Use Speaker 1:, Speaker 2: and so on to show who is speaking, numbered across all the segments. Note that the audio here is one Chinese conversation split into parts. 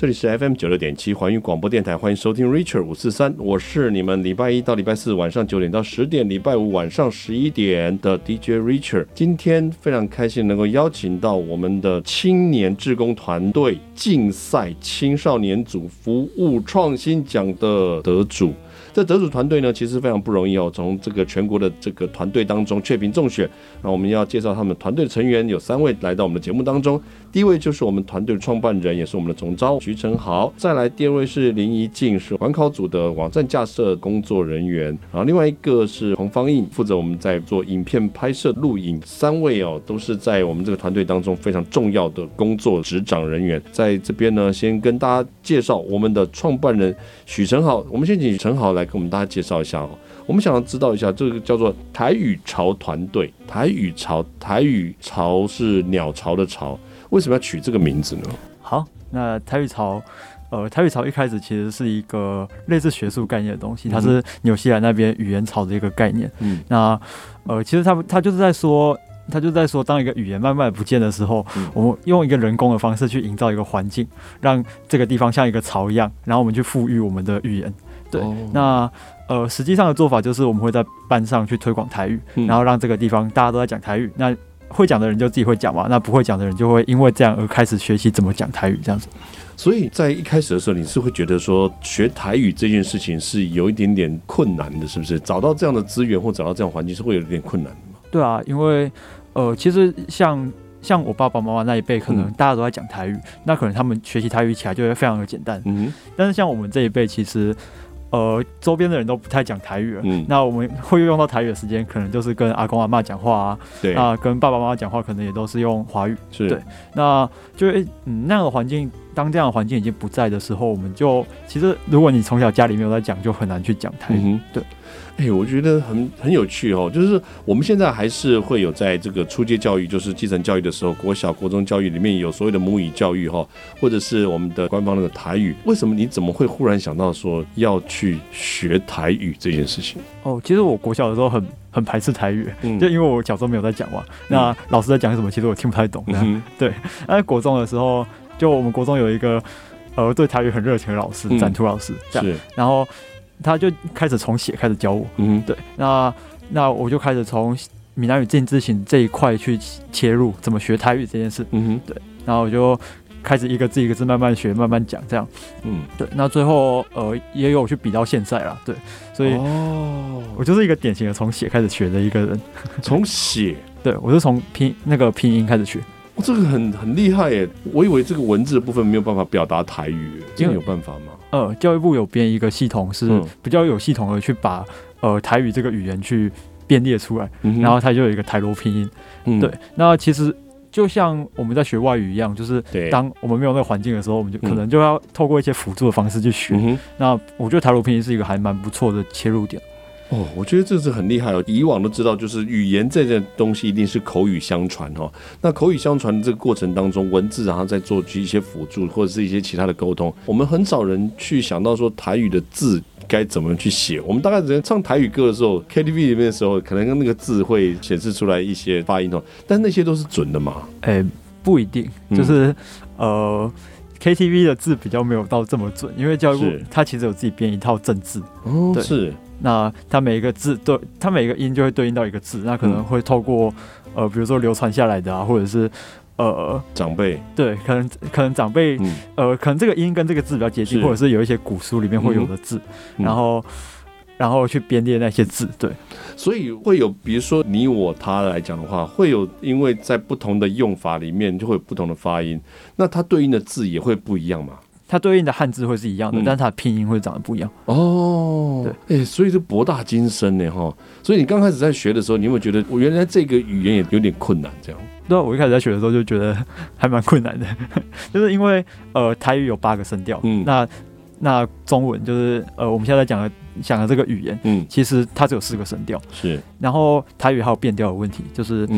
Speaker 1: 这里是 FM 九六点七环宇广播电台，欢迎收听 Richard 五四三，我是你们礼拜一到礼拜四晚上九点到十点，礼拜五晚上十一点的 DJ Richard。今天非常开心能够邀请到我们的青年志工团队竞赛青少年组服务创新奖的得主。这得主团队呢，其实非常不容易哦。从这个全国的这个团队当中确评中选，那我们要介绍他们团队成员有三位来到我们的节目当中。第一位就是我们团队的创办人，也是我们的总召徐成豪。再来第二位是林怡静，是环考组的网站架设工作人员。然后另外一个是黄芳印，负责我们在做影片拍摄录影。三位哦，都是在我们这个团队当中非常重要的工作执掌人员。在这边呢，先跟大家介绍我们的创办人许成豪。我们先请成豪来给我们大家介绍一下哦。我们想要知道一下，这个叫做台语潮团队。台语潮，台语潮是鸟巢的巢。为什么要取这个名字呢？
Speaker 2: 好，那台语潮，呃，台语潮一开始其实是一个类似学术概念的东西，它是纽西兰那边语言潮的一个概念。嗯，那呃，其实他他就是在说，他就在说，当一个语言慢慢不见的时候，嗯、我们用一个人工的方式去营造一个环境，让这个地方像一个巢一样，然后我们去赋予我们的语言。对，哦、那呃，实际上的做法就是我们会在班上去推广台语，嗯、然后让这个地方大家都在讲台语。那会讲的人就自己会讲嘛，那不会讲的人就会因为这样而开始学习怎么讲台语这样子。
Speaker 1: 所以在一开始的时候，你是会觉得说学台语这件事情是有一点点困难的，是不是？找到这样的资源或找到这样环境是会有一点困难的吗？
Speaker 2: 对啊，因为呃，其实像像我爸爸妈妈那一辈，可能大家都在讲台语，嗯、那可能他们学习台语起来就会非常的简单。嗯，但是像我们这一辈，其实。呃，周边的人都不太讲台语了。嗯，那我们会用到台语的时间，可能就是跟阿公阿妈讲话啊。对。那跟爸爸妈妈讲话，可能也都是用华语。是。对。那就嗯，那样的环境，当这样的环境已经不在的时候，我们就其实，如果你从小家里没有在讲，就很难去讲台语。嗯、对。
Speaker 1: 哎、欸，我觉得很很有趣哦，就是我们现在还是会有在这个初阶教育，就是基层教育的时候，国小、国中教育里面有所谓的母语教育哈，或者是我们的官方那个台语。为什么你怎么会忽然想到说要去学台语这件事情？
Speaker 2: 哦，其实我国小的时候很很排斥台语，嗯、就因为我小时候没有在讲嘛，那老师在讲什么，其实我听不太懂。嗯、对，那在国中的时候，就我们国中有一个呃对台语很热情的老师，展图老师，这样，是然后。他就开始从写开始教我，嗯，对，那那我就开始从闽南语进字型这一块去切入，怎么学台语这件事，嗯哼，对，然后我就开始一个字一个字慢慢学，慢慢讲，这样，嗯，对，那最后呃也有去比到现在了，对，所以哦，我就是一个典型的从写开始学的一个人，
Speaker 1: 从写，
Speaker 2: 对，我是从拼那个拼音开始学。
Speaker 1: 这个很很厉害耶！我以为这个文字的部分没有办法表达台语，这样有办法吗？
Speaker 2: 呃，教育部有编一个系统，是比较有系统的去把呃台语这个语言去编列出来，嗯、然后它就有一个台罗拼音。嗯、对，那其实就像我们在学外语一样，就是当我们没有那个环境的时候，我们就可能就要透过一些辅助的方式去学。嗯、那我觉得台罗拼音是一个还蛮不错的切入点。
Speaker 1: 哦，我觉得这是很厉害哦。以往都知道，就是语言这件东西一定是口语相传哦。那口语相传的这个过程当中，文字然后再做一些辅助或者是一些其他的沟通，我们很少人去想到说台语的字该怎么去写。我们大概只能唱台语歌的时候，KTV 里面的时候，可能那个字会显示出来一些发音哦。但那些都是准的嘛？
Speaker 2: 哎、欸，不一定，就是、嗯、呃，KTV 的字比较没有到这么准，因为教育部它其实有自己编一套正字。哦，是。那它每一个字对，它每一个音就会对应到一个字，那可能会透过、嗯、呃，比如说流传下来的啊，或者是呃
Speaker 1: 长辈。
Speaker 2: 对，可能可能长辈、嗯、呃，可能这个音跟这个字比较接近，或者是有一些古书里面会有的字，嗯、然后然后去编列那些字，对，
Speaker 1: 所以会有比如说你我他来讲的话，会有因为在不同的用法里面就会有不同的发音，那它对应的字也会不一样嘛？
Speaker 2: 它对应的汉字会是一样的，嗯、但是它的拼音会长得不一样。
Speaker 1: 哦，对，哎、欸，所以是博大精深呢，哈。所以你刚开始在学的时候，你有没有觉得我原来这个语言也有点困难？这样？
Speaker 2: 对啊，我一开始在学的时候就觉得还蛮困难的，就是因为呃，台语有八个声调，嗯，那那中文就是呃，我们现在在讲的讲的这个语言，嗯，其实它只有四个声调，是。然后台语还有变调的问题，就是。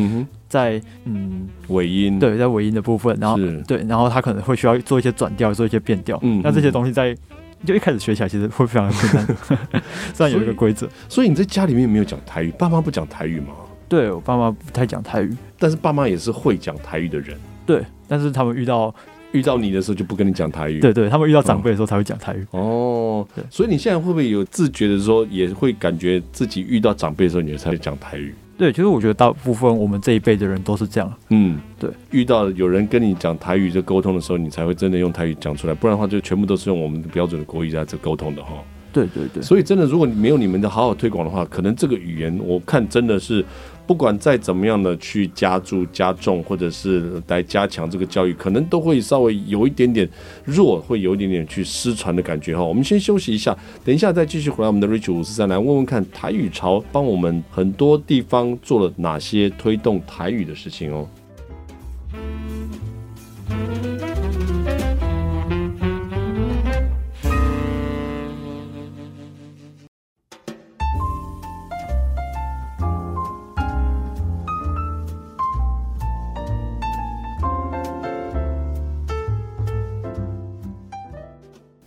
Speaker 2: 在嗯
Speaker 1: 尾音
Speaker 2: 对，在尾音的部分，然后对，然后它可能会需要做一些转调，做一些变调。嗯，那这些东西在就一开始学起来其实会非常的困难。虽然有一个规则，
Speaker 1: 所以你在家里面没有讲台语，爸妈不讲台语吗？
Speaker 2: 对，我爸妈不太讲台语，
Speaker 1: 但是爸妈也是会讲台语的人。
Speaker 2: 对，但是他们遇到
Speaker 1: 遇到你的时候就不跟你讲台语。
Speaker 2: 对对，他们遇到长辈的时候才会讲台语。
Speaker 1: 哦，对，所以你现在会不会有自觉的说，也会感觉自己遇到长辈的时候，你才会讲台语？
Speaker 2: 对，其实我觉得大部分我们这一辈的人都是这样。
Speaker 1: 嗯，
Speaker 2: 对，
Speaker 1: 遇到有人跟你讲台语在沟通的时候，你才会真的用台语讲出来，不然的话就全部都是用我们的标准的国语在这沟通的哈。
Speaker 2: 对对对，
Speaker 1: 所以真的，如果你没有你们的好好推广的话，可能这个语言我看真的是。不管再怎么样的去加注、加重，或者是来加强这个教育，可能都会稍微有一点点弱，会有一点点去失传的感觉哈。我们先休息一下，等一下再继续回来。我们的 Rich 五四三来问问看，台语潮帮我们很多地方做了哪些推动台语的事情哦。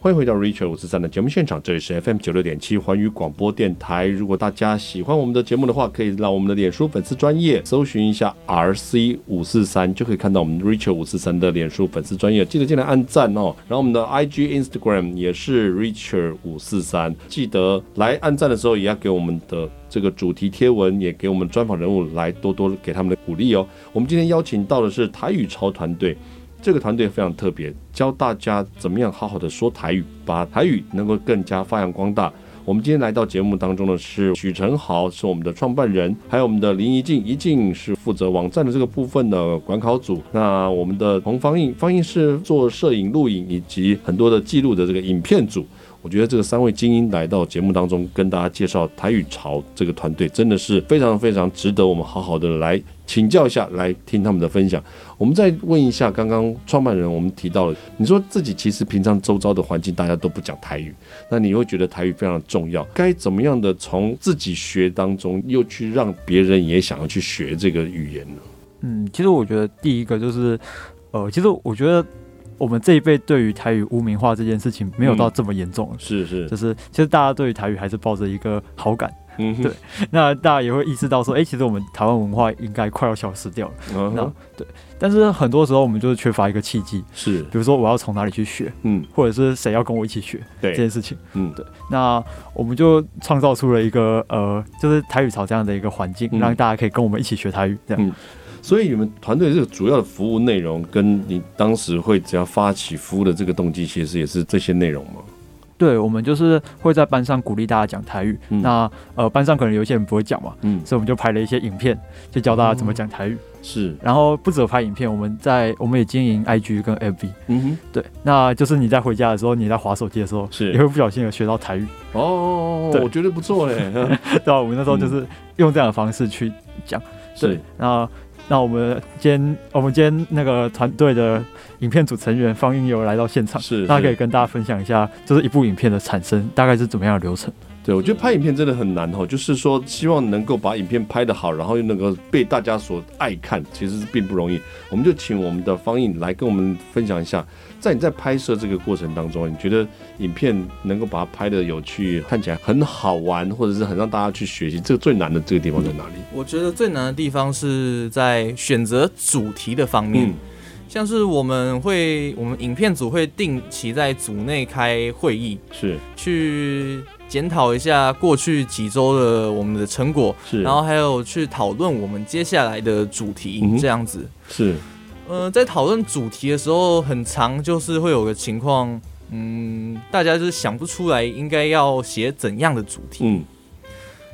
Speaker 1: 欢迎回到 Richard 五四三的节目现场，这里是 FM 九六点七环宇广播电台。如果大家喜欢我们的节目的话，可以让我们的脸书粉丝专业搜寻一下 RC 五四三，就可以看到我们 Richard 五四三的脸书粉丝专业。记得进来按赞哦。然后我们的 IG Instagram 也是 Richard 五四三，记得来按赞的时候也要给我们的这个主题贴文，也给我们专访人物来多多给他们的鼓励哦。我们今天邀请到的是台语潮团队。这个团队非常特别，教大家怎么样好好的说台语，把台语能够更加发扬光大。我们今天来到节目当中的是许承豪，是我们的创办人，还有我们的林怡静，怡静是负责网站的这个部分的管考组。那我们的洪方印，方印是做摄影、录影以及很多的记录的这个影片组。我觉得这个三位精英来到节目当中，跟大家介绍台语潮这个团队，真的是非常非常值得我们好好的来请教一下，来听他们的分享。我们再问一下，刚刚创办人我们提到了，你说自己其实平常周遭的环境大家都不讲台语，那你会觉得台语非常重要，该怎么样的从自己学当中，又去让别人也想要去学这个语言呢？
Speaker 2: 嗯，其实我觉得第一个就是，呃，其实我觉得。我们这一辈对于台语污名化这件事情没有到这么严重，嗯，是是，就是其实大家对于台语还是抱着一个好感，嗯，对，那大家也会意识到说，哎，其实我们台湾文化应该快要消失掉了，嗯，那对，但是很多时候我们就是缺乏一个契机，是，比如说我要从哪里去学，嗯，或者是谁要跟我一起学，对。这件事情，嗯，对，那我们就创造出了一个呃，就是台语潮这样的一个环境，让大家可以跟我们一起学台语，这样。嗯。
Speaker 1: 所以你们团队这个主要的服务内容，跟你当时会只要发起服务的这个动机，其实也是这些内容吗？
Speaker 2: 对，我们就是会在班上鼓励大家讲台语。嗯、那呃，班上可能有一些人不会讲嘛，嗯，所以我们就拍了一些影片，就教大家怎么讲台语。是、嗯，然后不只有拍影片，我们在我们也经营 IG 跟 FB。嗯哼，对，那就是你在回家的时候，你在滑手机的时候，是也会不小心有学到台语。
Speaker 1: 哦，对我觉得不错嘞。
Speaker 2: 对啊，我们那时候就是用这样的方式去讲。对，是然后。那我们今天，我们今天那个团队的影片组成员方印有来到现场，是，那可以跟大家分享一下，就是一部影片的产生大概是怎么样的流程。
Speaker 1: 对，我觉得拍影片真的很难哦，就是说希望能够把影片拍得好，然后又能够被大家所爱看，其实是并不容易。我们就请我们的方印来跟我们分享一下，在你在拍摄这个过程当中，你觉得影片能够把它拍的有趣，看起来很好玩，或者是很让大家去学习，这个最难的这个地方在哪里？
Speaker 3: 我觉得最难的地方是在选择主题的方面，嗯、像是我们会，我们影片组会定期在组内开会议，是去。检讨一下过去几周的我们的成果，是，然后还有去讨论我们接下来的主题，这样子、嗯、是。呃，在讨论主题的时候，很长就是会有个情况，嗯，大家就是想不出来应该要写怎样的主题，嗯。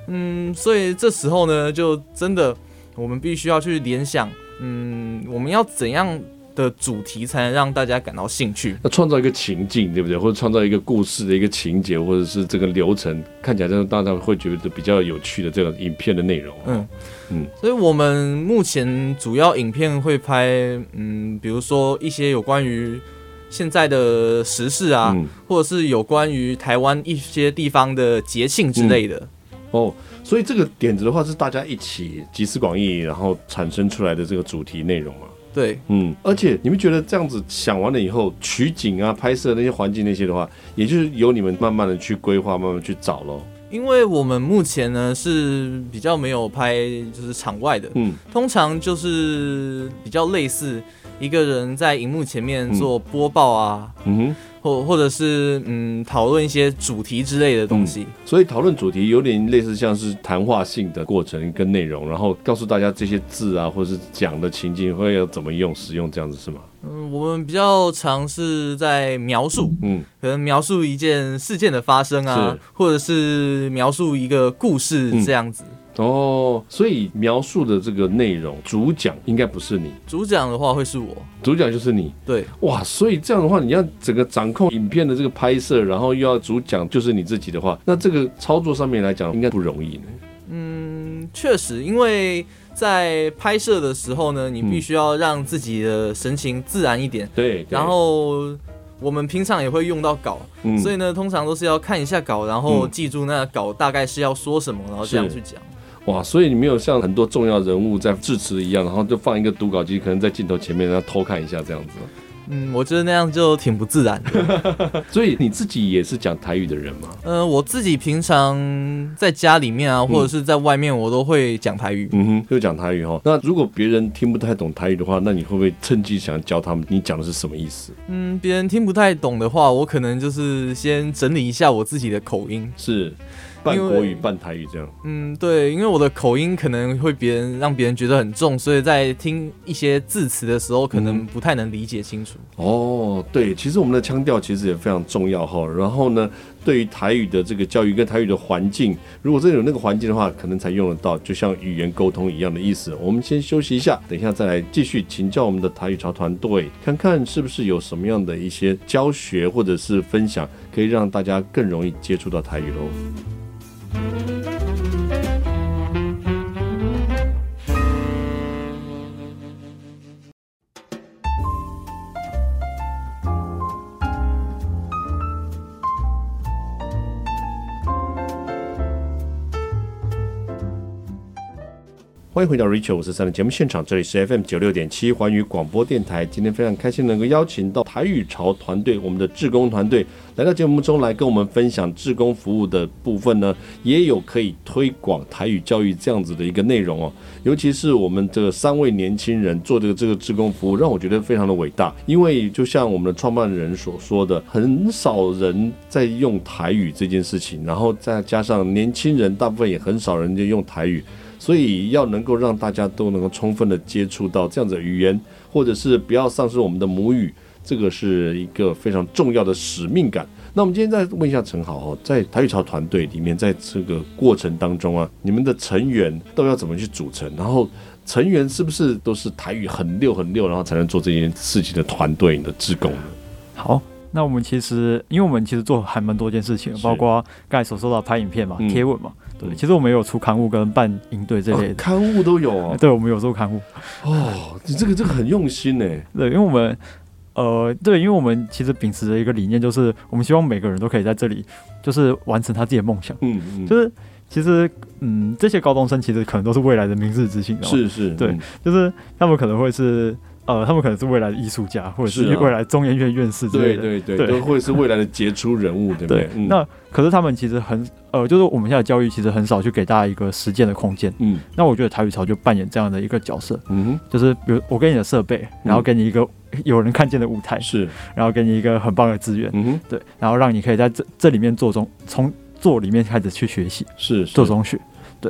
Speaker 3: 嗯，所以这时候呢，就真的我们必须要去联想，嗯，我们要怎样的主题才能让大家感到兴趣？
Speaker 1: 那创造一个情境，对不对？或者创造一个故事的一个情节，或者是这个流程，看起来让大家会觉得比较有趣的这种影片的内容。嗯
Speaker 3: 嗯，所以我们目前主要影片会拍，嗯，比如说一些有关于现在的时事啊，嗯、或者是有关于台湾一些地方的节庆之类的、嗯。
Speaker 1: 哦，所以这个点子的话是大家一起集思广益，然后产生出来的这个主题内容啊。
Speaker 3: 对，
Speaker 1: 嗯，而且你们觉得这样子想完了以后，取景啊、拍摄那些环境那些的话，也就是由你们慢慢的去规划、慢慢去找喽。
Speaker 3: 因为我们目前呢是比较没有拍就是场外的，嗯，通常就是比较类似一个人在荧幕前面做播报啊，嗯哼，或或者是嗯讨论一些主题之类的东西。
Speaker 1: 嗯、所以讨论主题有点类似像是谈话性的过程跟内容，然后告诉大家这些字啊，或者是讲的情境会要怎么用使用这样子是吗？
Speaker 3: 嗯，我们比较尝试在描述，嗯，可能描述一件事件的发生啊，或者是描述一个故事这样子。
Speaker 1: 嗯、哦，所以描述的这个内容，主讲应该不是你，
Speaker 3: 主讲的话会是我，
Speaker 1: 主讲就是你。
Speaker 3: 对，
Speaker 1: 哇，所以这样的话，你要整个掌控影片的这个拍摄，然后又要主讲就是你自己的话，那这个操作上面来讲应该不容易呢。
Speaker 3: 嗯，确实，因为。在拍摄的时候呢，你必须要让自己的神情自然一点。
Speaker 1: 对。
Speaker 3: 然后我们平常也会用到稿，所以呢，通常都是要看一下稿，然后记住那稿大概是要说什么，然后这样去讲。
Speaker 1: 哇，所以你没有像很多重要人物在致辞一样，然后就放一个读稿机，可能在镜头前面，然后偷看一下这样子。
Speaker 3: 嗯，我觉得那样就挺不自然的。
Speaker 1: 所以你自己也是讲台语的人吗？
Speaker 3: 呃，我自己平常在家里面啊，或者是在外面，我都会讲台语。
Speaker 1: 嗯哼，就讲台语哈。那如果别人听不太懂台语的话，那你会不会趁机想教他们？你讲的是什么意思？
Speaker 3: 嗯，别人听不太懂的话，我可能就是先整理一下我自己的口音。
Speaker 1: 是。半国语半台语这样，
Speaker 3: 嗯，对，因为我的口音可能会别人让别人觉得很重，所以在听一些字词的时候，可能不太能理解清楚。
Speaker 1: 嗯、哦，对，其实我们的腔调其实也非常重要哈。然后呢，对于台语的这个教育跟台语的环境，如果真的有那个环境的话，可能才用得到，就像语言沟通一样的意思。我们先休息一下，等一下再来继续请教我们的台语潮团队，看看是不是有什么样的一些教学或者是分享，可以让大家更容易接触到台语喽。Thank you. 欢迎回到 Richard 五十三的节目现场，这里是 FM 九六点七环宇广播电台。今天非常开心能够邀请到台语潮团队，我们的志工团队来到节目中来跟我们分享志工服务的部分呢，也有可以推广台语教育这样子的一个内容哦。尤其是我们这三位年轻人做这个这个志工服务，让我觉得非常的伟大。因为就像我们的创办人所说的，很少人在用台语这件事情，然后再加上年轻人大部分也很少人在用台语。所以要能够让大家都能够充分的接触到这样子的语言，或者是不要丧失我们的母语，这个是一个非常重要的使命感。那我们今天再问一下陈豪哦，在台语潮团队里面，在这个过程当中啊，你们的成员都要怎么去组成？然后成员是不是都是台语很溜很溜，然后才能做这件事情的团队的职工呢？
Speaker 2: 好，那我们其实，因为我们其实做还蛮多件事情，包括刚才所说到拍影片嘛、贴、嗯、文嘛。对，其实我们也有出刊物跟办营队这类的、哦，
Speaker 1: 刊物都有啊。
Speaker 2: 对，我们有做刊物。
Speaker 1: 哦，你这个这个很用心呢。
Speaker 2: 对，因为我们，呃，对，因为我们其实秉持的一个理念就是，我们希望每个人都可以在这里，就是完成他自己的梦想。嗯嗯。就是其实，嗯，这些高中生其实可能都是未来的明日之星。
Speaker 1: 是是。
Speaker 2: 对、嗯，就是他们可能会是。呃，他们可能是未来的艺术家，或者是未来中研院院士之类的，
Speaker 4: 对对对，都会是未来的杰出人物，对不对？
Speaker 2: 对。那可是他们其实很呃，就是我们现在教育其实很少去给大家一个实践的空间。嗯。那我觉得台语潮就扮演这样的一个角色。嗯哼。就是比如我给你的设备，然后给你一个有人看见的舞台，是，然后给你一个很棒的资源。嗯哼。对，然后让你可以在这这里面做中，从做里面开始去学习，是，做中学。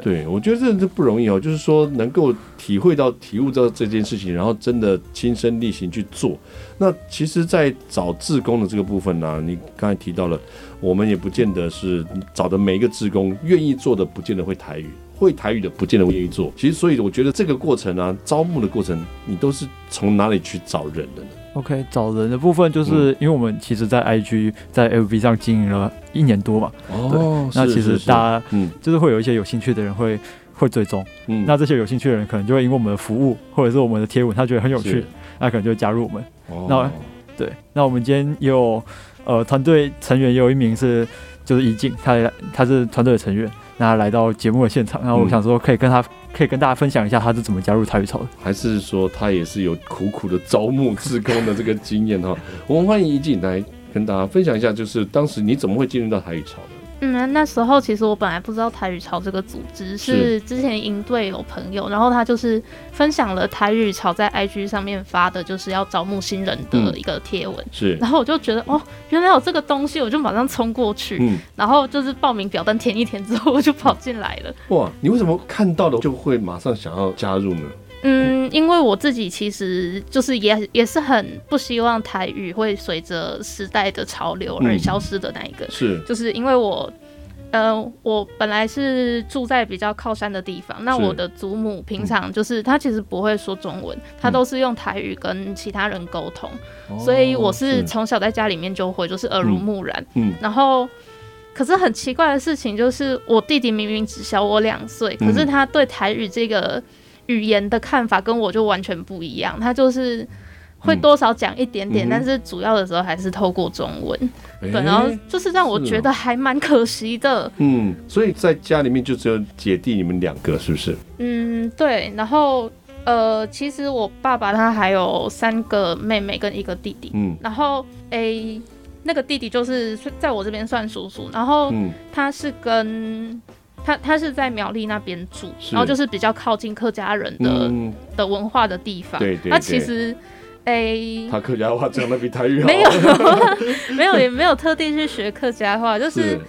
Speaker 2: 对，我觉得这这不容易哦，就是说能够体会到、体悟到这件事情，然后真的亲身力行去做。那其实，在找志工的这个部分呢、你刚才提到了，我们也不见得是找的每一个志工愿意做的，不见得会台语，会台语的不见得愿意做。其实，所以我觉得这个过程啊，招募的过程，你都是从哪里去找人的呢？OK，找人的部分就是因为我们其实，在 IG、在 FB 上经营了一年多嘛。哦，那其实大家嗯，就是会有一些有兴趣的人会会追踪。嗯，那这些有兴趣的人可能就会因为我们的服务或者是我们的贴文，他觉得很有趣，那可能就会加入我们。哦，那对，那我们今天也有呃团队成员也有一名是就是怡静，他他是团队的成员。那来到节目的现场，然后我想说，可以跟他，嗯、可以跟大家分享一下他是怎么加入台语潮的，
Speaker 1: 还是说他也是有苦苦的招募志工的这个经验哈？我们欢迎一进来跟大家分享一下，就是当时你怎么会进入到台语潮的？
Speaker 5: 嗯，那时候其实我本来不知道台语潮这个组织，是之前营队有朋友，然后他就是分享了台语潮在 IG 上面发的，就是要招募新人的一个贴文。是，然后我就觉得哦，原来有这个东西，我就马上冲过去，嗯，然后就是报名表单填一填之后，我就跑进来了。
Speaker 1: 哇，你为什么看到了就会马上想要加入呢？
Speaker 5: 嗯，因为我自己其实就是也也是很不希望台语会随着时代的潮流而消失的那一个，嗯、是，就是因为我，呃，我本来是住在比较靠山的地方，那我的祖母平常就是她其实不会说中文，她都是用台语跟其他人沟通，嗯、所以我是从小在家里面就会，就是耳濡目染，嗯，然后，可是很奇怪的事情就是，我弟弟明明只小我两岁，可是他对台语这个。语言的看法跟我就完全不一样，他就是会多少讲一点点，嗯、但是主要的时候还是透过中文，欸、对，然后就是让我觉得还蛮可惜的。
Speaker 1: 嗯，所以在家里面就只有姐弟你们两个，是不是？
Speaker 5: 嗯，对。然后呃，其实我爸爸他还有三个妹妹跟一个弟弟。嗯，然后诶、欸，那个弟弟就是在我这边算叔叔，然后他是跟。他他是在苗栗那边住，然后就是比较靠近客家人的、嗯、的文化的地方。对对，对。他其实，诶、欸，
Speaker 1: 他客家话讲的比台语好。
Speaker 5: 没有，没有，也没有特地去学客家话，就是，是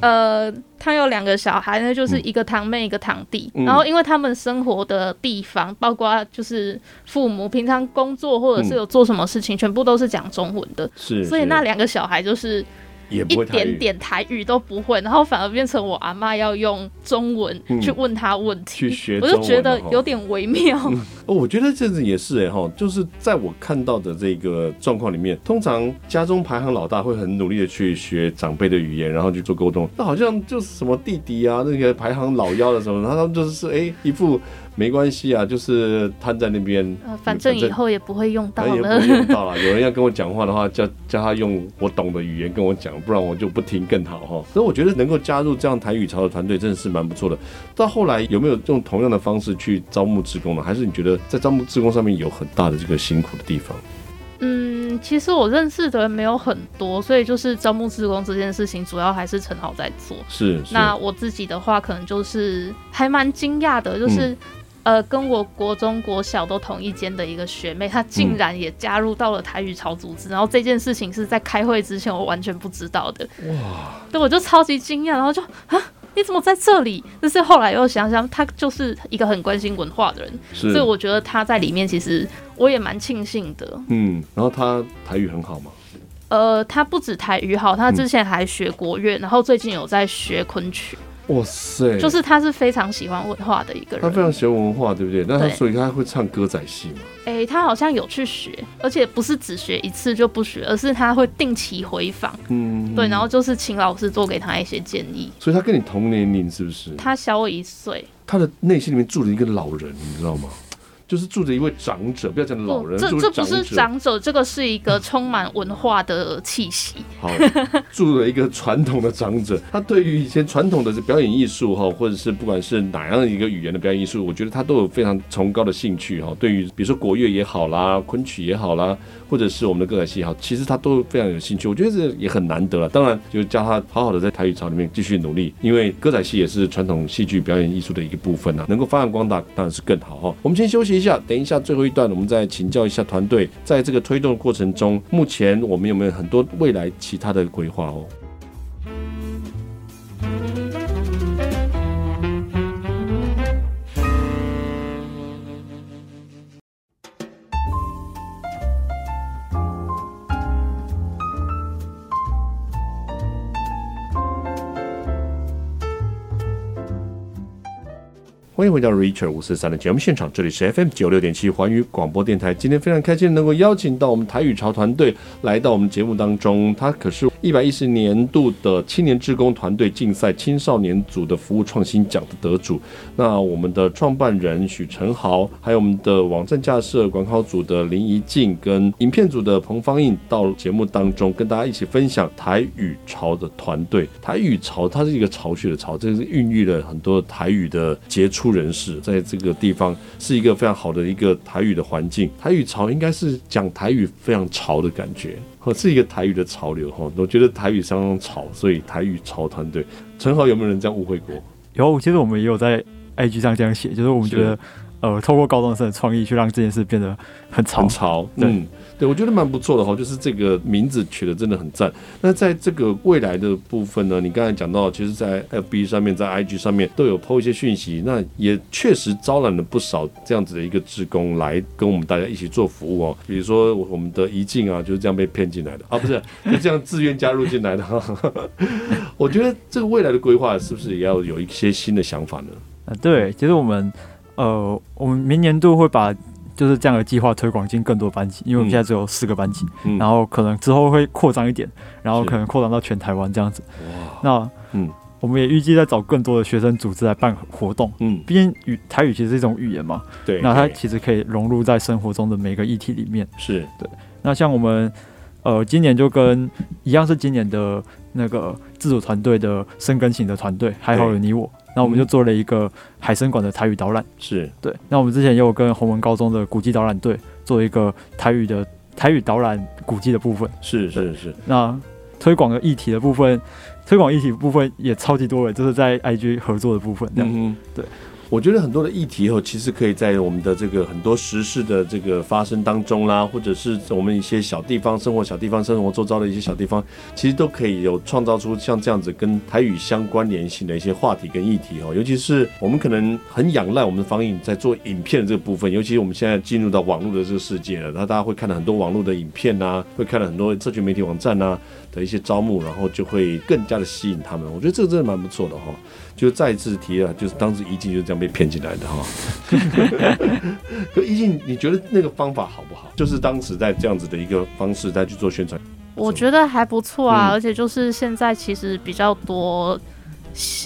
Speaker 5: 呃，他有两个小孩，那就是一个堂妹，一个堂弟。嗯、然后，因为他们生活的地方，包括就是父母平常工作或者是有做什么事情，嗯、全部都是讲中文的。是，是。所以那两个小孩就是。一点点台语都不会，然后反而变成我阿妈要用中文去问他问题，嗯、去学，我就觉得有点微妙。
Speaker 1: 嗯、哦，我觉得这子也是哎哈，就是在我看到的这个状况里面，通常家中排行老大会很努力的去学长辈的语言，然后去做沟通。那好像就是什么弟弟啊，那个排行老幺的什么，他们就是哎、欸、一副。没关系啊，就是瘫在那边，
Speaker 5: 呃，反正以后也不会用到了。
Speaker 1: 也不会用到了。有人要跟我讲话的话，叫叫他用我懂的语言跟我讲，不然我就不听更好哈。所以我觉得能够加入这样台语潮的团队，真的是蛮不错的。到后来有没有用同样的方式去招募职工呢？还是你觉得在招募职工上面有很大的这个辛苦的地方？
Speaker 5: 嗯，其实我认识的人没有很多，所以就是招募职工这件事情，主要还是陈豪在做。是。是那我自己的话，可能就是还蛮惊讶的，就是。嗯呃，跟我国中、国小都同一间的一个学妹，她竟然也加入到了台语潮组织。嗯、然后这件事情是在开会之前我完全不知道的。哇！对，我就超级惊讶，然后就啊，你怎么在这里？但是后来又想想，她就是一个很关心文化的人，所以我觉得她在里面其实我也蛮庆幸的。
Speaker 1: 嗯，然后她台语很好吗？
Speaker 5: 呃，她不止台语好，她之前还学国乐，嗯、然后最近有在学昆曲。
Speaker 1: 哇塞！
Speaker 5: 就是他是非常喜欢文化的一个人，
Speaker 1: 他非常喜欢文化，对不对？那他所以他会唱歌仔戏吗？
Speaker 5: 哎、欸，他好像有去学，而且不是只学一次就不学，而是他会定期回访。嗯，对，然后就是请老师做给他一些建议。
Speaker 1: 所以他跟你同年龄是不是？
Speaker 5: 他小我一岁。
Speaker 1: 他的内心里面住着一个老人，你知道吗？就是住着一位长者，不要讲老人，
Speaker 5: 这这不是长者，这个是一个 充满文化的气息。
Speaker 1: 好，住了一个传统的长者，他对于以前传统的表演艺术哈，或者是不管是哪样的一个语言的表演艺术，我觉得他都有非常崇高的兴趣哈。对于比如说国乐也好啦，昆曲也好啦。或者是我们的歌仔戏好，其实他都非常有兴趣，我觉得这也很难得了。当然，就叫他好好的在台语潮里面继续努力，因为歌仔戏也是传统戏剧表演艺术的一个部分啊，能够发扬光大当然是更好哈。我们先休息一下，等一下最后一段，我们再请教一下团队，在这个推动过程中，目前我们有没有很多未来其他的规划哦？欢迎回到 Richard 五四三的节目现场，这里是 FM 九六点七环宇广播电台。今天非常开心能够邀请到我们台语潮团队来到我们节目当中，他可是一百一十年度的青年志工团队竞赛青少年组的服务创新奖的得主。那我们的创办人许承豪，还有我们的网站架设管考组的林怡静，跟影片组的彭芳印到节目当中跟大家一起分享台语潮的团队。台语潮，它是一个巢穴的巢，这是孕育了很多台语的杰出人士在这个地方是一个非常好的一个台语的环境，台语潮应该是讲台语非常潮的感觉。哦，是一个台语的潮流哈。我觉得台语相当潮，所以台语潮团队，陈豪有没有人这样误会过？
Speaker 2: 有，其实我们也有在 IG 上这样写，就是我们觉得，呃，透过高中生的创意去让这件事变得很潮，
Speaker 1: 很潮，嗯。对，我觉得蛮不错的哈，就是这个名字取得真的很赞。那在这个未来的部分呢，你刚才讲到，其实，在 FB 上面，在 IG 上面都有 po 一些讯息，那也确实招揽了不少这样子的一个职工来跟我们大家一起做服务哦。比如说我们的怡静啊，就是这样被骗进来的 啊，不是就这样自愿加入进来的。我觉得这个未来的规划是不是也要有一些新的想法呢？
Speaker 2: 啊，对，其实我们呃，我们明年度会把。就是这样的计划推广进更多班级，因为我们现在只有四个班级，嗯、然后可能之后会扩张一点，然后可能扩张到全台湾这样子。哇，那嗯，我们也预计在找更多的学生组织来办活动。嗯，毕竟语台语其实是一种语言嘛，对，那它其实可以融入在生活中的每个议题里面。是对。那像我们呃，今年就跟一样是今年的那个自主团队的深耕型的团队，还好有你我。那我们就做了一个海参馆的台语导览，是对。那我们之前也有跟洪文高中的古迹导览队做一个台语的台语导览古迹的部分，是是是。那推广的议题的部分，推广议题部分也超级多的，就是在 IG 合作的部分，这样，嗯，对。
Speaker 1: 我觉得很多的议题以后，其实可以在我们的这个很多时事的这个发生当中啦，或者是我们一些小地方生活、小地方生活周遭的一些小地方，其实都可以有创造出像这样子跟台语相关联性的一些话题跟议题哦。尤其是我们可能很仰赖我们的方影在做影片的这个部分，尤其我们现在进入到网络的这个世界了，那大家会看到很多网络的影片啊，会看到很多社群媒体网站啊的一些招募，然后就会更加的吸引他们。我觉得这个真的蛮不错的哈。就再一次提了，就是当时一静就是这样被骗进来的哈。可一静，你觉得那个方法好不好？就是当时在这样子的一个方式再去做宣传，
Speaker 5: 我觉得还不错啊。嗯、而且就是现在其实比较多，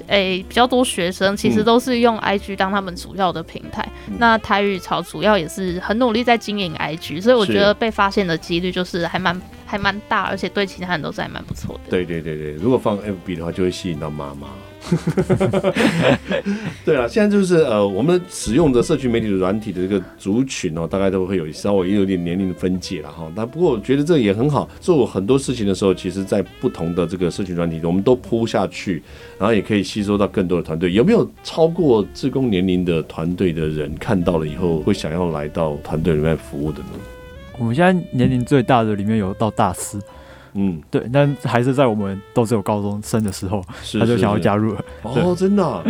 Speaker 5: 诶、欸，比较多学生其实都是用 IG 当他们主要的平台。嗯、那台语潮主要也是很努力在经营 IG，所以我觉得被发现的几率就是还蛮还蛮大，而且对其他人都是还蛮不错的。
Speaker 1: 对对对对，如果放 FB 的话，就会吸引到妈妈。对啊，现在就是呃，我们使用的社群媒体的软体的这个族群哦，大概都会有稍微有点年龄的分界了哈。但不过我觉得这也很好，做很多事情的时候，其实在不同的这个社群软体，我们都铺下去，然后也可以吸收到更多的团队。有没有超过自工年龄的团队的人看到了以后，会想要来到团队里面服务的呢？
Speaker 2: 我们现在年龄最大的里面有到大四。嗯，对，但还是在我们都只有高中生的时候，是是是他就想要加入了。
Speaker 1: 哦，真的、啊，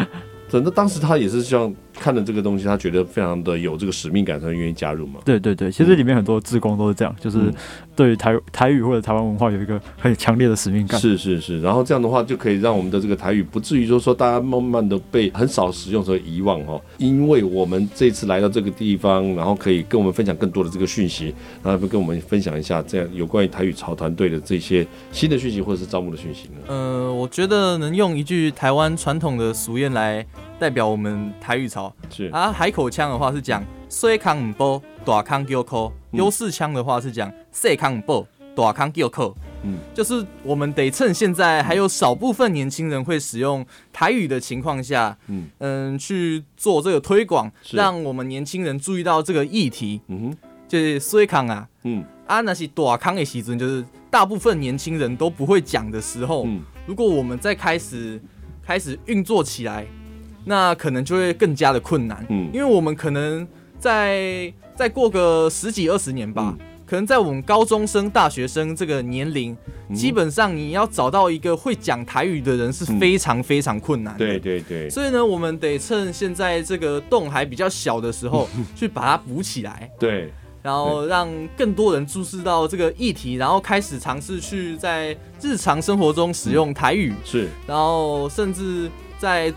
Speaker 1: 真的，当时他也是像。看了这个东西，他觉得非常的有这个使命感，才愿意加入嘛。
Speaker 2: 对对对，其实里面很多志工都是这样，就是对于台台语或者台湾文化有一个很强烈的使命感。
Speaker 1: 是是是，然后这样的话就可以让我们的这个台语不至于说说大家慢慢的被很少使用所遗忘哈。因为我们这次来到这个地方，然后可以跟我们分享更多的这个讯息，然后跟我们分享一下这样有关于台语潮团队的这些新的讯息或者是招募的讯息呢。
Speaker 3: 呃，我觉得能用一句台湾传统的俗谚来。代表我们台语潮。是。啊，海口腔的话是讲细康唔波，大康叫扣；优势腔的话是讲细康唔波，大康叫扣。嗯，就是我们得趁现在还有少部分年轻人会使用台语的情况下，嗯。嗯，去做这个推广，让我们年轻人注意到这个议题。嗯哼，就是细康啊，嗯。啊，那是大康的时阵，就是大部分年轻人都不会讲的时候，嗯，如果我们再开始开始运作起来。那可能就会更加的困难，嗯，因为我们可能在再过个十几二十年吧，嗯，可能在我们高中生、大学生这个年龄，嗯，基本上你要找到一个会讲台语的人是非常非常困难的，
Speaker 1: 对对对。
Speaker 3: 所以呢，我们得趁现在这个洞还比较小的时候，去把它补起来，
Speaker 1: 对，
Speaker 3: 然后让更多人注视到这个议题，然后开始尝试去在日常生活中使用台语，是，然后甚至在。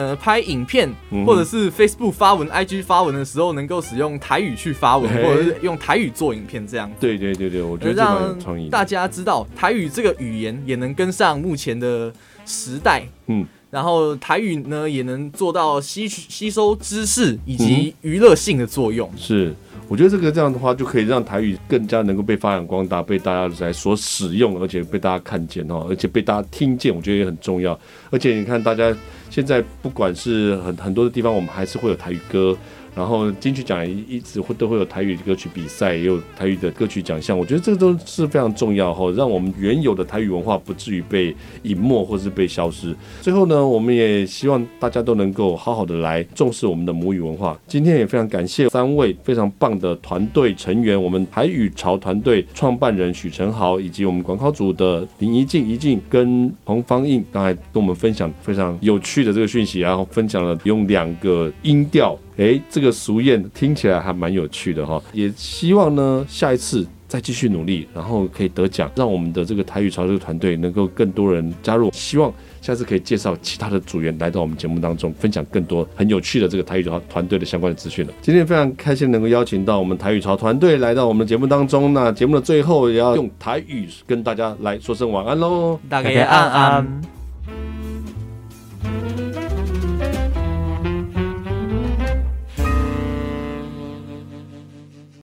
Speaker 3: 呃，拍影片或者是 Facebook 发文、IG 发文的时候，能够使用台语去发文，或者是用台语做影片，这样。
Speaker 1: 对对对对，我觉得这蛮创意。
Speaker 3: 大家知道台语这个语言也能跟上目前的时代，嗯，然后台语呢也能做到吸吸收知识以及娱乐性的作用。
Speaker 1: 是，我觉得这个这样的话就可以让台语更加能够被发扬光大，被大家在所使用，而且被大家看见哦，而且被大家听见，我觉得也很重要。而且你看大家。现在不管是很很多的地方，我们还是会有台语歌，然后金曲奖一直会都会有台语歌曲比赛，也有台语的歌曲奖项。我觉得这个都是非常重要哈，让我们原有的台语文化不至于被隐没或是被消失。最后呢，我们也希望大家都能够好好的来重视我们的母语文化。今天也非常感谢三位非常棒的团队成员，我们台语潮团队创办人许承豪，以及我们广考组的林怡静、怡静跟彭芳印，刚才跟我们分享非常有趣的这个讯息，然后分享了用两个音调，诶，这个俗谚听起来还蛮有趣的哈。也希望呢，下一次再继续努力，然后可以得奖，让我们的这个台语潮这个团队能够更多人加入。希望。下次可以介绍其他的组员来到我们节目当中，分享更多很有趣的这个台语潮团队的相关的资讯了。今天非常开心能够邀请到我们台语潮团队来到我们的节目当中。那节目的最后也要用台语跟大家来说声晚安喽，
Speaker 3: 大家安安。